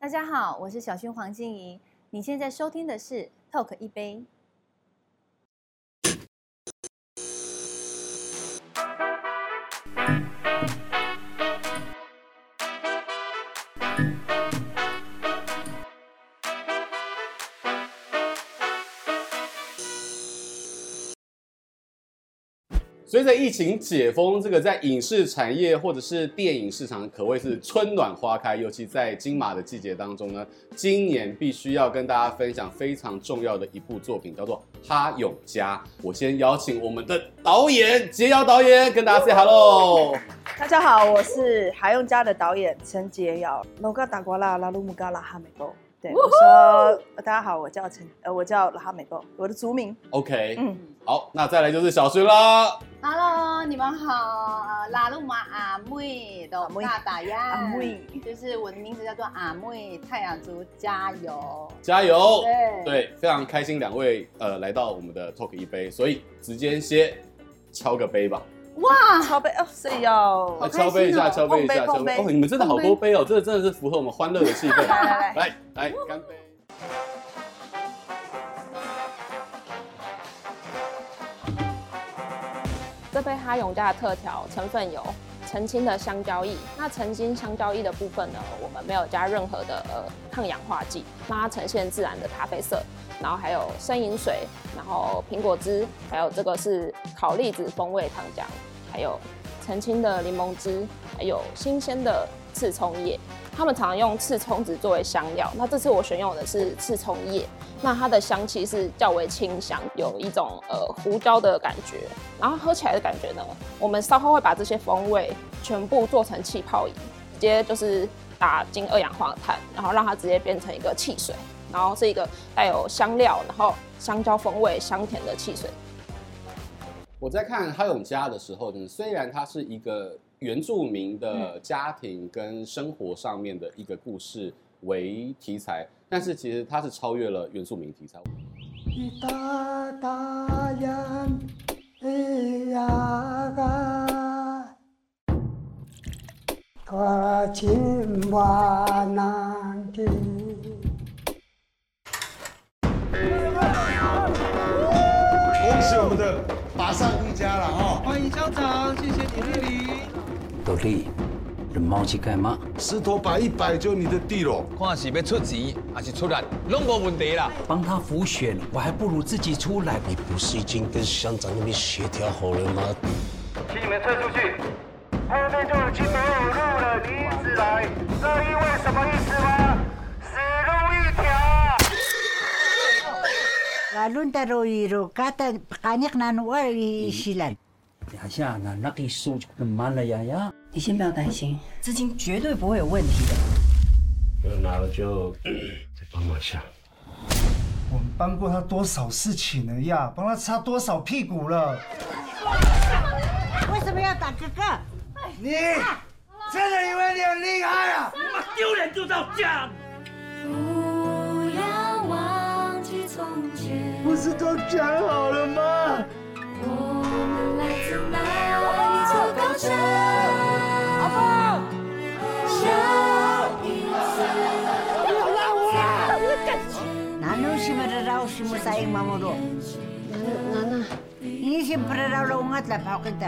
大家好，我是小薰黄静怡。你现在收听的是《Talk 一杯》。随着疫情解封，这个在影视产业或者是电影市场可谓是春暖花开。尤其在金马的季节当中呢，今年必须要跟大家分享非常重要的一部作品，叫做《哈永家》。我先邀请我们的导演杰瑶导演跟大家 say hello。大家好，我是《哈永家》的导演陈杰瑶。罗嘎达瓜拉拉鲁木嘎拉哈美波。对，我说大家好，我叫陈，呃，我叫拉哈美波，我的族名。OK，嗯，好，那再来就是小薰啦。Hello，你们好，呃，拉鲁玛阿妹的大打呀，阿妹，就是我的名字叫做阿妹，太阳族加油，加油，对。对，非常开心两位呃来到我们的 Talk 一杯，所以直接先敲个杯吧。哇，敲杯哦，所以要敲杯一下，敲杯一下，敲杯。哦！你们真的好多杯。哦，这个真的是符合我们欢乐的气氛。来来。来，来干杯！这杯哈勇家的特调成分有澄清的香蕉液，那澄清香蕉液的部分呢，我们没有加任何的呃抗氧化剂，让它呈现自然的咖啡色。然后还有生饮水，然后苹果汁，还有这个是烤栗子风味糖浆，还有澄清的柠檬汁，还有新鲜的刺葱叶。他们常常用刺葱子作为香料，那这次我选用的是刺葱叶，那它的香气是较为清香，有一种呃胡椒的感觉。然后喝起来的感觉呢，我们稍后会把这些风味全部做成气泡饮，直接就是打进二氧化碳，然后让它直接变成一个汽水。然后是一个带有香料，然后香蕉风味、香甜的汽水。我在看《哈永家》的时候呢，虽然它是一个原住民的家庭跟生活上面的一个故事为题材，但是其实它是超越了原住民题材。恭喜我们的马上一家了哈！欢迎校长，谢谢你莅临。老李，人猫去干嘛？石头摆一摆就你的地了。看是要出钱还是出力，拢无问题啦。帮他浮选，我还不如自己出来。你不是已经跟乡长那边协调好了吗？请你们退出去，后面就已经没有路了。你一直来，这意味什么意思吗？亚伦达罗伊罗卡塔卡尼克南瓦伊西兰，亚夏那那个数就更慢了呀呀！你先不要担心，资金绝对不会有问题的。有拿了就 再帮我一下。我们帮过他多少事情了呀？帮他擦多少屁股了？为什么要打哥哥？你真的以为你很厉害啊？你妈丢脸就到家。不要忘记从前。不是都讲好了吗？我们来自哪一座高山？不知道了，我来跑给他。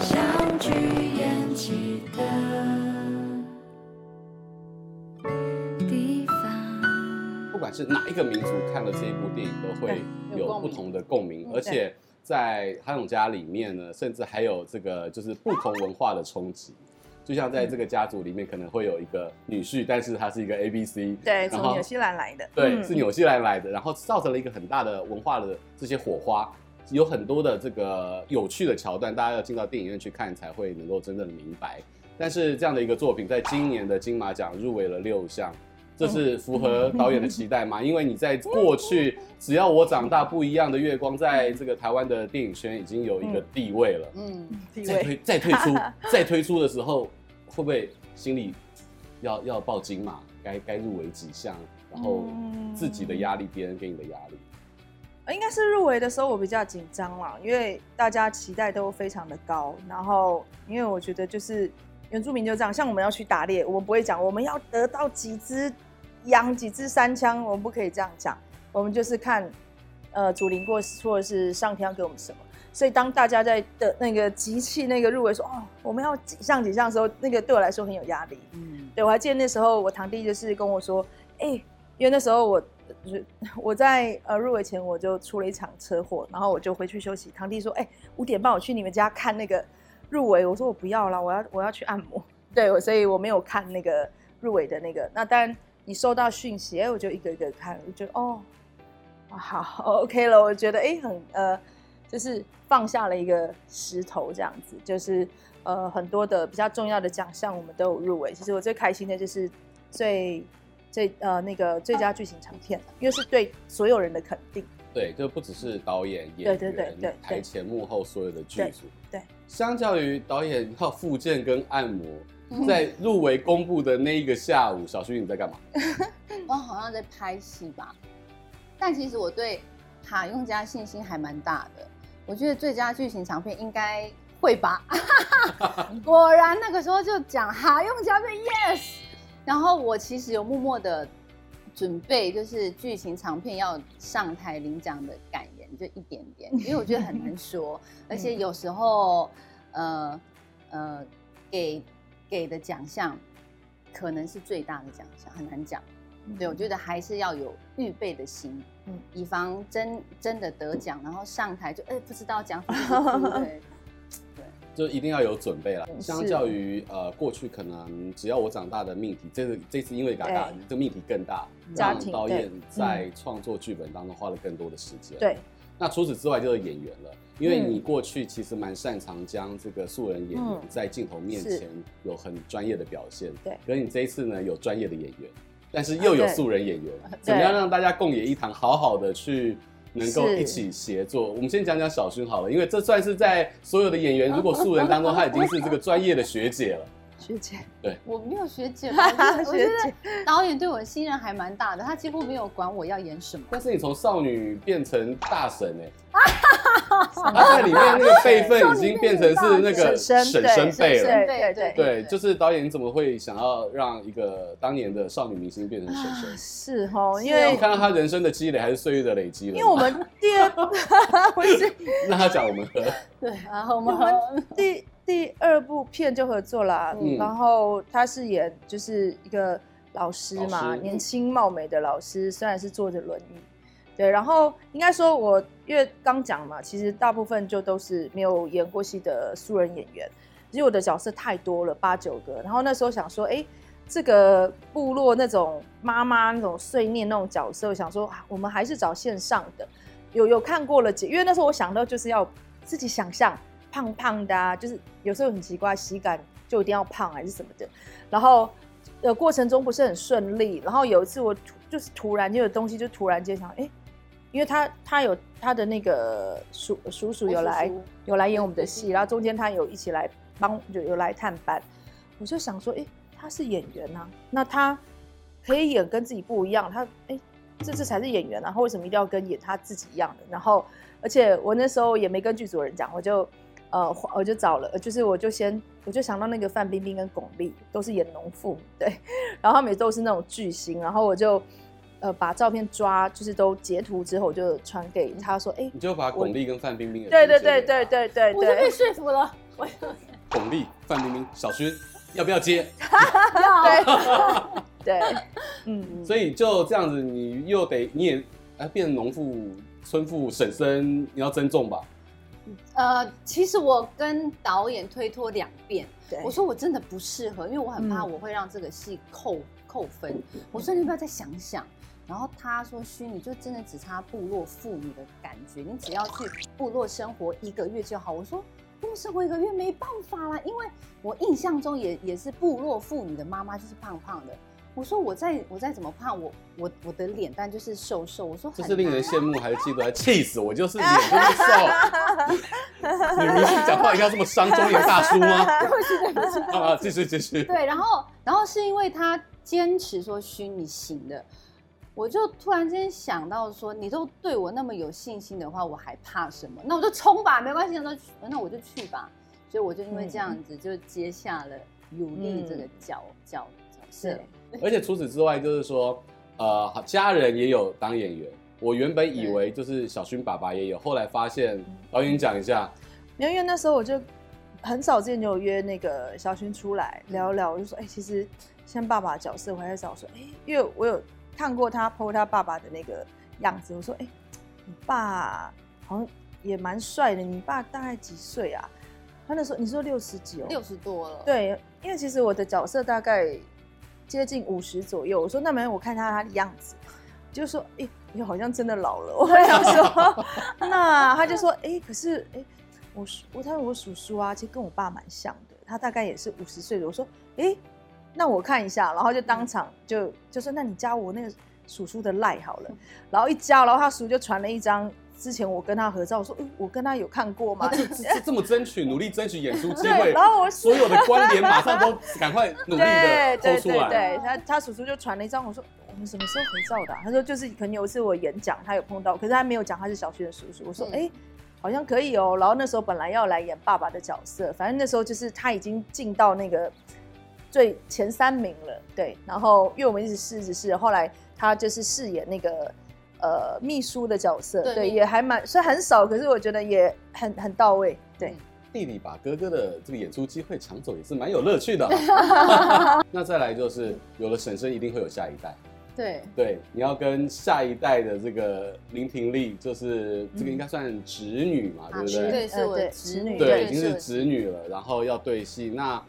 相聚延期的。不管是哪一个民族看了这一部电影，都会有不同的共鸣。而且在韩永家里面呢，甚至还有这个就是不同文化的冲击。就像在这个家族里面，可能会有一个女婿，但是他是一个 A B C，对，从纽西兰来的，对，是纽西兰来的，然后造成了一个很大的文化的这些火花，有很多的这个有趣的桥段，大家要进到电影院去看才会能够真正的明白。但是这样的一个作品，在今年的金马奖入围了六项。这是符合导演的期待吗？因为你在过去，只要我长大，不一样的月光，在这个台湾的电影圈已经有一个地位了。嗯，再推再推出再推出的时候，会不会心里要要报警嘛？该该入围几项？然后自己的压力，别人给你的压力？应该是入围的时候我比较紧张啦，因为大家期待都非常的高。然后因为我觉得就是原住民就这样，像我们要去打猎，我们不会讲我们要得到几只羊、几只山枪，我们不可以这样讲，我们就是看，呃，祖灵过或者是上天要给我们什么。所以当大家在的那个集气那个入围说哦，我们要几项几项的时候，那个对我来说很有压力。嗯，对我还记得那时候我堂弟就是跟我说，哎、欸，因为那时候我。就 是我在呃入围前我就出了一场车祸，然后我就回去休息。堂弟说：“哎、欸，五点半我去你们家看那个入围。”我说：“我不要了，我要我要去按摩。”对，我所以我没有看那个入围的那个。那当然你收到讯息，哎，我就一个一个看，我就觉得哦，好，OK 了。我觉得哎，很呃，就是放下了一个石头这样子，就是呃很多的比较重要的奖项我们都有入围。其实我最开心的就是最。最呃那个最佳剧情长片，因为是对所有人的肯定。对，就不只是导演、演员，对对对对，台前幕后所有的剧组。对，相较于导演靠附件跟按摩，在入围公布的那一个下午，小徐你在干嘛？我好像在拍戏吧。但其实我对卡用家信心还蛮大的，我觉得最佳剧情长片应该会吧。果然那个时候就讲哈勇家被 yes。然后我其实有默默的准备，就是剧情长片要上台领奖的感言，就一点点，因为我觉得很难说，而且有时候，呃呃，给给的奖项可能是最大的奖项，很难讲。对，我觉得还是要有预备的心，嗯，以防真真的得奖，然后上台就哎不知道讲什么，对。就一定要有准备了。相较于呃过去，可能只要我长大的命题，这个这次因为嘎嘎，这个命题更大，让导演在创作剧本当中花了更多的时间。对。那除此之外就是演员了，因为你过去其实蛮擅长将这个素人演员在镜头面前有很专业的表现。对。可是你这一次呢，有专业的演员，但是又有素人演员，怎么样让大家共演一堂，好好的去。能够一起协作，我们先讲讲小薰好了，因为这算是在所有的演员，如果素人当中，她已经是这个专业的学姐了。学姐，对，我没有学姐，我觉得 导演对我的信任还蛮大的，他几乎没有管我要演什么。但是你从少女变成大神哎、欸，他在里面那个辈分已经变成是那个婶婶辈了，对对对，就是导演你怎么会想要让一个当年的少女明星变成婶婶？是哦，因为你看到他人生的积累还是岁月的累积了。因为我们第二，那他讲我们和。对，然后我们和。第。第二部片就合作啦，嗯、然后他是演就是一个老师嘛，师。年轻貌美的老师，虽然是坐着轮椅，对，然后应该说我因为刚讲嘛，其实大部分就都是没有演过戏的素人演员，其实我的角色太多了，八九个，然后那时候想说，哎，这个部落那种妈妈那种碎念那种角色，我想说我们还是找线上的，有有看过了，因为那时候我想到就是要自己想象。胖胖的啊，就是有时候很奇怪，喜感就一定要胖还是什么的，然后呃过程中不是很顺利，然后有一次我突就是突然就有东西就突然间想，哎，因为他他有他的那个叔叔叔有来有来演我们的戏，然后中间他有一起来帮就有来探班，我就想说，哎，他是演员啊，那他可以演跟自己不一样，他哎这这才是演员啊，然后为什么一定要跟演他自己一样的？然后而且我那时候也没跟剧组人讲，我就。呃，我就找了，就是我就先，我就想到那个范冰冰跟巩俐都是演农妇，对，然后他们也都是那种巨星，然后我就呃把照片抓，就是都截图之后，我就传给他说，哎，你就把巩俐跟范冰冰对对对对对对，我就被说服了。巩俐、范冰冰、小薰要不要接？要。对，对，嗯，所以就这样子，你又得你也哎变成农妇、村妇、婶婶，你要珍重吧。呃，其实我跟导演推脱两遍，对我说我真的不适合，因为我很怕我会让这个戏扣、嗯、扣分。我说你要不要再想想？然后他说：“虚，你就真的只差部落妇女的感觉，你只要去部落生活一个月就好。”我说：“部落生活一个月没办法啦，因为我印象中也也是部落妇女的妈妈就是胖胖的。”我说我再我再怎么胖，我我我的脸蛋就是瘦瘦。我说这是令人羡慕还是嫉妒？还气死我！就是脸就是瘦。女明星讲话一定要这么伤中年大叔 吗？对不起对不起。啊，继续继续。对，然后然后是因为他坚持说虚你行的，我就突然间想到说，你都对我那么有信心的话，我还怕什么？那我就冲吧，没关系，那那我就去吧。所以我就因为这样子就接下了有利这个角角角色。而且除此之外，就是说，呃，家人也有当演员。我原本以为就是小薰爸爸也有，后来发现导演讲一下，没有，因为那时候我就很早之前就有约那个小薰出来聊聊，我就说，哎、欸，其实像爸爸的角色，我还在找说，哎、欸，因为我有看过他 po 他爸爸的那个样子，我说，哎、欸，你爸好像也蛮帅的，你爸大概几岁啊？他那时候你说六十几哦，六十多了。对，因为其实我的角色大概接近五十左右。我说那没有，我看他他的样子，就说，哎、欸。又好像真的老了，我想说，那他就说，哎、欸，可是，哎、欸，我我他说我叔叔啊，其实跟我爸蛮像的，他大概也是五十岁的。我说，哎、欸，那我看一下，然后就当场就就说，那你加我那个叔叔的赖好了，然后一加，然后他叔就传了一张之前我跟他合照，我说，嗯，我跟他有看过吗？这这这么争取，努力争取演出 机会，然后我所有的关联马上都 赶快努力的抽出来，对，对，对，对，他他叔叔就传了一张，我说。我们什么时候合照的、啊？他说就是可能有一次我演讲，他有碰到，可是他没有讲他是小学的叔叔。我说哎、欸，好像可以哦。然后那时候本来要来演爸爸的角色，反正那时候就是他已经进到那个最前三名了。对，然后因为我们一直试一直试，后来他就是饰演那个呃秘书的角色，对，对也还蛮虽然很少，可是我觉得也很很到位。对，弟弟把哥哥的这个演出机会抢走也是蛮有乐趣的、啊。那再来就是有了婶婶，一定会有下一代。对对，你要跟下一代的这个林婷丽，就是这个应该算侄女嘛，嗯、对不对？对，是我侄女，对，已经是侄女了。然后要对戏，那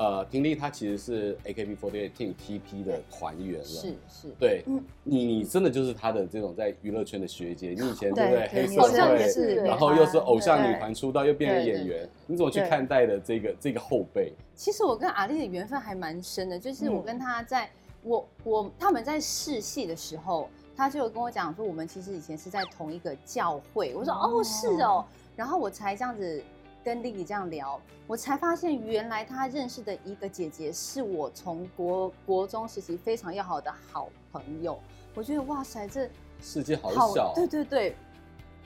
呃，婷丽她其实是 AKB48 Team TP 的团员了，是是。对，嗯、你你真的就是她的这种在娱乐圈的学姐，你以前对不对？黑社会，然后又是偶像女团出道，又变成演员，你怎么去看待的这个这个后辈？其实我跟阿丽的缘分还蛮深的，就是我跟她在。我我他们在试戏的时候，他就跟我讲说，我们其实以前是在同一个教会。我说哦是哦，然后我才这样子跟丽丽这样聊，我才发现原来他认识的一个姐姐是我从国国中时期非常要好的好朋友。我觉得哇塞，这世界好小，对对对。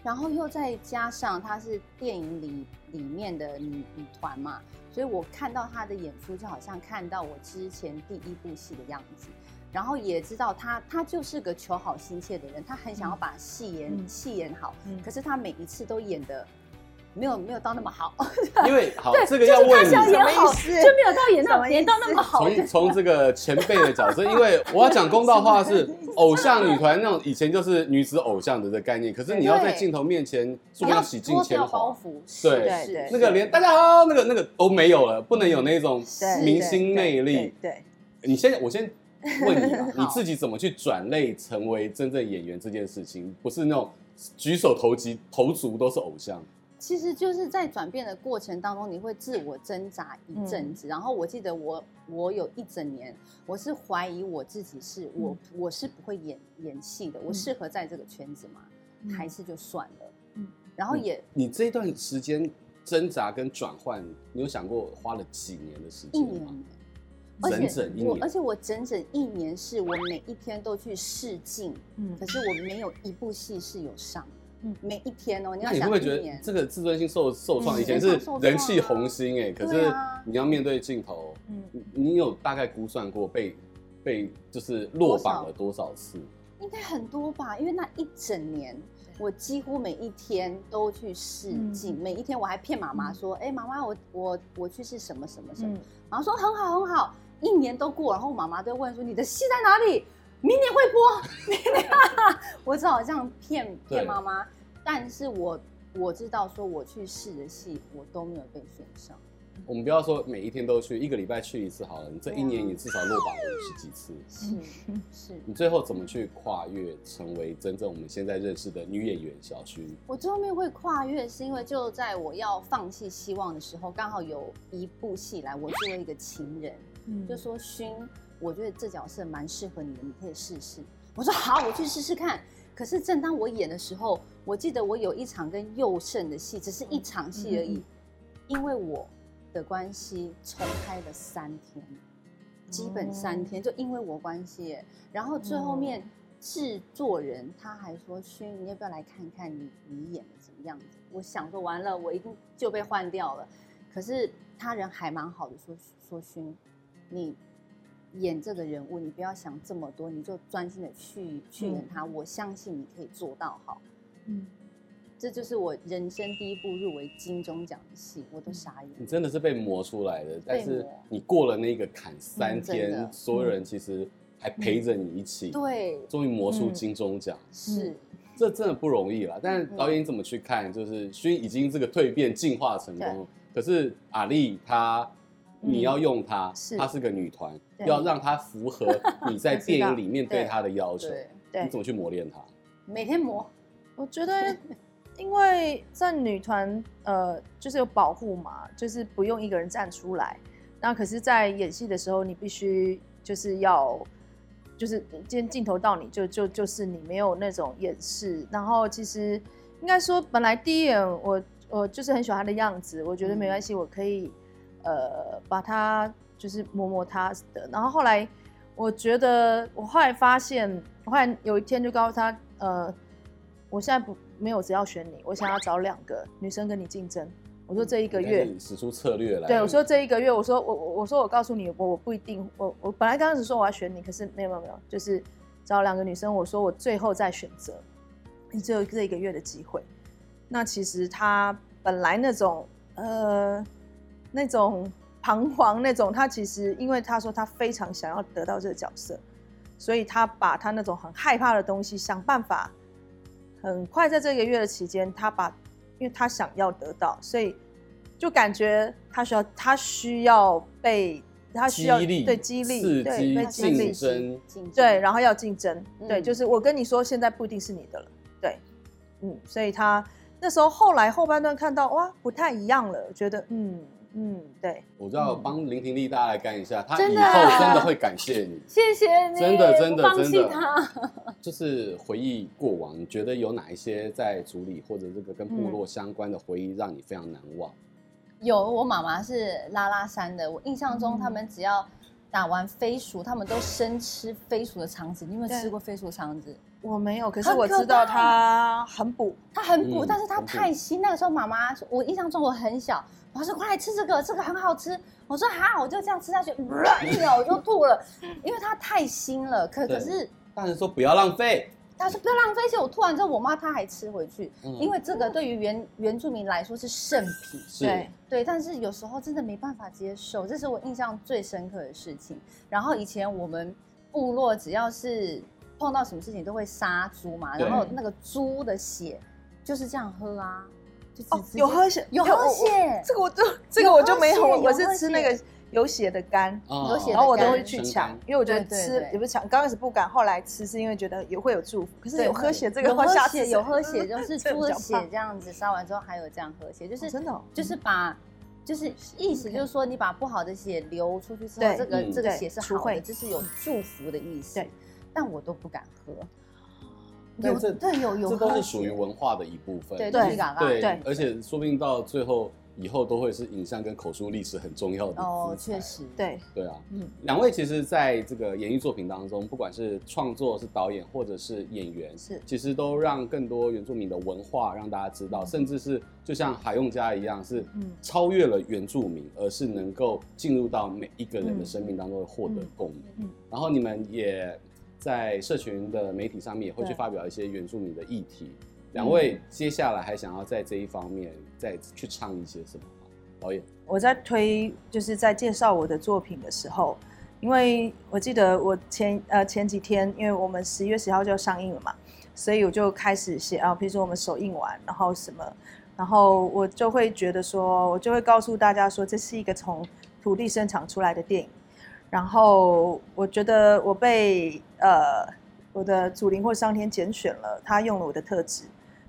然后又再加上她是电影里里面的女女团嘛。所以我看到她的演出，就好像看到我之前第一部戏的样子，然后也知道他他就是个求好心切的人，他很想要把戏演戏演好，可是他每一次都演的。没有没有到那么好，因为好这个要问你。什么意思，就没有到演到演到那么好。从从这个前辈的角色，因为我要讲公道话是 偶像女团那种以前就是女子偶像的这个概念，可是你要在镜头面前做要洗尽铅华，对对，那个连大家好那个那个都没有了，不能有那种明星魅力。对，你先我先问你啊，你自己怎么去转类成为真正演员这件事情，不是那种举手投机投足都是偶像。其实就是在转变的过程当中，你会自我挣扎一阵子。嗯、然后我记得我我有一整年，我是怀疑我自己是我、嗯、我是不会演演戏的，我适合在这个圈子吗？嗯、还是就算了。嗯、然后也你，你这段时间挣扎跟转换，你有想过花了几年的时间吗？一年，整整一年。而且我整整一年是我每一天都去试镜，嗯，可是我没有一部戏是有上。每一天哦，你要想，那你会不会觉得这个自尊心受受创？以前是人气红星哎，可是你要面对镜头，嗯，你有大概估算过被被就是落榜了多少？次？应该很多吧，因为那一整年我几乎每一天都去试镜，每一天我还骗妈妈说，哎，妈妈，我我我去试什么什么什么，妈妈说很好很好，一年都过，然后妈妈都问说你的戏在哪里？明年会播，明年 我只好这样骗骗妈妈，但是我我知道说我去试的戏我都没有被选上。我们不要说每一天都去，一个礼拜去一次好了。你这一年你至少落榜了十几次，是是。你最后怎么去跨越，成为真正我们现在认识的女演员小薰？我最后面会跨越，是因为就在我要放弃希望的时候，刚好有一部戏来，我做了一个情人，嗯、就说薰。我觉得这角色蛮适合你的，你可以试试。我说好，我去试试看。可是正当我演的时候，我记得我有一场跟佑胜的戏，只是一场戏而已。因为我的关系重拍了三天，基本三天，就因为我关系。然后最后面制作人他还说：“薰，你要不要来看看你你演的怎么样子？”我想说完了，我一定就被换掉了。可是他人还蛮好的说，说说勋，你演这个人物，你不要想这么多，你就专心的去去演他，我相信你可以做到好。嗯。这就是我人生第一部入围金钟奖的戏，我都傻眼。你真的是被磨出来的，但是你过了那个坎三天，嗯、所有人其实还陪着你一起，对、嗯，终于磨出金钟奖，是、嗯，这真的不容易了。但是导演怎么去看？就是勋已经这个蜕变进化成功，可是阿丽她，你要用她，她是个女团，要让她符合 你在电影里面对她的要求，对，你怎么去磨练她？每天磨，我觉得。因为在女团，呃，就是有保护嘛，就是不用一个人站出来。那可是，在演戏的时候，你必须就是要，就是今天镜头到你就就就是你没有那种掩饰。然后其实应该说，本来第一眼我我就是很喜欢她的样子，我觉得没关系，我可以呃把他就是摸摸他的。然后后来我觉得，我后来发现，我后来有一天就告诉他，呃，我现在不。没有，只要选你，我想要找两个女生跟你竞争。我说这一个月使出策略来。对，我说这一个月，我说我我我说我告诉你，我我不一定，我我本来刚开始说我要选你，可是没有没有没有，就是找两个女生。我说我最后再选择，你只有这一个月的机会。那其实他本来那种呃那种彷徨那种，他其实因为他说他非常想要得到这个角色，所以他把他那种很害怕的东西想办法。很快在这个月的期间，他把，因为他想要得到，所以就感觉他需要，他需要被，他需要对激励，对被激励，竞争，对，然后要竞争，嗯，对，就是我跟你说，现在不一定是你的了，对，嗯，所以他那时候后来后半段看到哇，不太一样了，觉得嗯。嗯，对，我知道帮林婷丽大家来干一下，她以后真的会感谢你，谢谢你，真的真的真的，就是回忆过往，你觉得有哪一些在组里或者这个跟部落相关的回忆让你非常难忘？有，我妈妈是拉拉山的，我印象中他们只要打完飞鼠，他们都生吃飞鼠的肠子，你有没有吃过飞鼠肠子？我没有，可是我知道它很补，它很补，但是它太腥。那个时候妈妈，我印象中我很小。我说：“快来吃这个，这个很好吃。”我说：“好，我就这样吃下去，一咬我就吐了，因为它太腥了。可可是，大人说不要浪费，他说不要浪费。其实我吐完之后，我妈她还吃回去，嗯、因为这个对于原原住民来说是圣品。对对，但是有时候真的没办法接受，这是我印象最深刻的事情。然后以前我们部落只要是碰到什么事情都会杀猪嘛，然后那个猪的血就是这样喝啊。”哦，有喝血，有喝血，这个我就这个我就没有，我是吃那个有血的肝，有血，然后我都会去抢，因为我觉得吃也不是抢，刚开始不敢，后来吃是因为觉得也会有祝福。可是有喝血这个，有喝血，有喝血就是出了血这样子，烧完之后还有这样喝血，就是真的，就是把，就是意思就是说你把不好的血流出去之后，这个这个血是好的，这是有祝福的意思。对，但我都不敢喝。有这对有有，这都是属于文化的一部分。对对对，而且说不定到最后以后都会是影像跟口述历史很重要的。哦，确实，对对啊，嗯，两位其实在这个演艺作品当中，不管是创作、是导演或者是演员，是其实都让更多原住民的文化让大家知道，甚至是就像海用家一样，是超越了原住民，而是能够进入到每一个人的生命当中获得共鸣。嗯，然后你们也。在社群的媒体上面也会去发表一些原住民的议题。两位接下来还想要在这一方面再去唱一些什么吗？导演，我在推，就是在介绍我的作品的时候，因为我记得我前呃前几天，因为我们十一月十号就要上映了嘛，所以我就开始写啊，比如说我们首映完，然后什么，然后我就会觉得说，我就会告诉大家说，这是一个从土地生产出来的电影。然后我觉得我被呃我的祖灵或上天拣选了，他用了我的特质，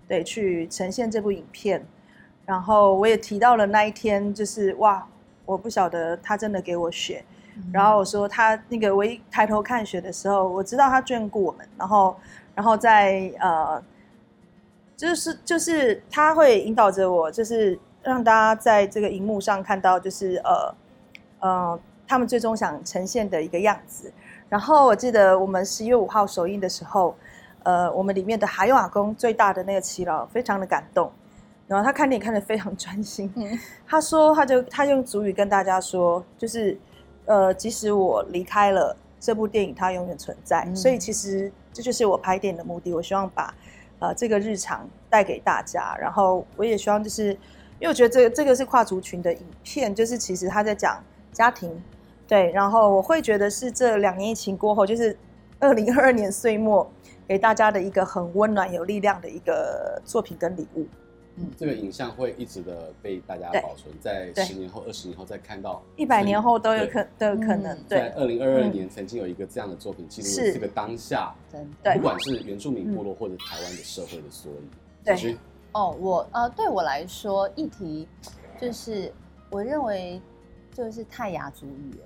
对，去呈现这部影片。然后我也提到了那一天，就是哇，我不晓得他真的给我血。嗯、然后我说他那个我一抬头看雪的时候，我知道他眷顾我们。然后，然后在呃，就是就是他会引导着我，就是让大家在这个荧幕上看到，就是呃呃。他们最终想呈现的一个样子。然后我记得我们十一月五号首映的时候，呃，我们里面的哈勇阿公最大的那个耆老非常的感动，然后他看电影看得非常专心。嗯、他说，他就他用族语跟大家说，就是，呃，即使我离开了这部电影，它永远存在。嗯、所以其实这就是我拍电影的目的。我希望把，呃，这个日常带给大家。然后我也希望就是，因为我觉得这个这个是跨族群的影片，就是其实他在讲家庭。对，然后我会觉得是这两年疫情过后，就是二零二二年岁末，给大家的一个很温暖、有力量的一个作品跟礼物。嗯，这个影像会一直的被大家保存，在十年后、二十年后再看到，一百年后都有可都有可能。对，在二零二二年曾经有一个这样的作品，记录这个当下，不管是原住民部落或者台湾的社会的缩影。对，哦，我呃，对我来说，议题就是我认为就是泰雅族语。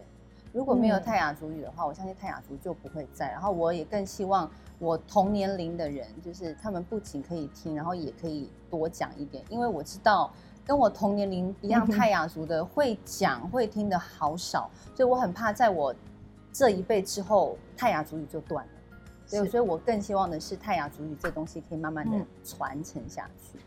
如果没有泰雅族语的话，我相信泰雅族就不会在。然后我也更希望。我同年龄的人，就是他们不仅可以听，然后也可以多讲一点，因为我知道跟我同年龄一样泰雅族的会讲会听的好少，所以我很怕在我这一辈之后，泰雅族语就断了。所以，所以我更希望的是泰雅族语这东西可以慢慢的传承下去。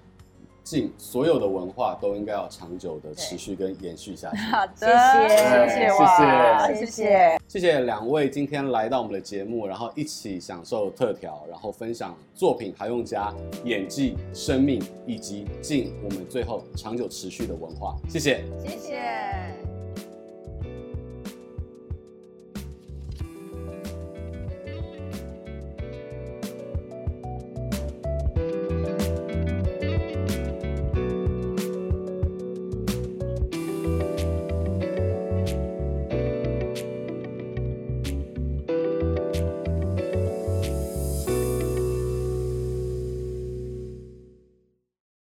静，所有的文化都应该要长久的持续跟延续下去。好的，谢谢，谢谢，谢谢，谢谢两位今天来到我们的节目，然后一起享受特调，然后分享作品还用家演技、生命以及敬我们最后长久持续的文化。谢谢，谢谢。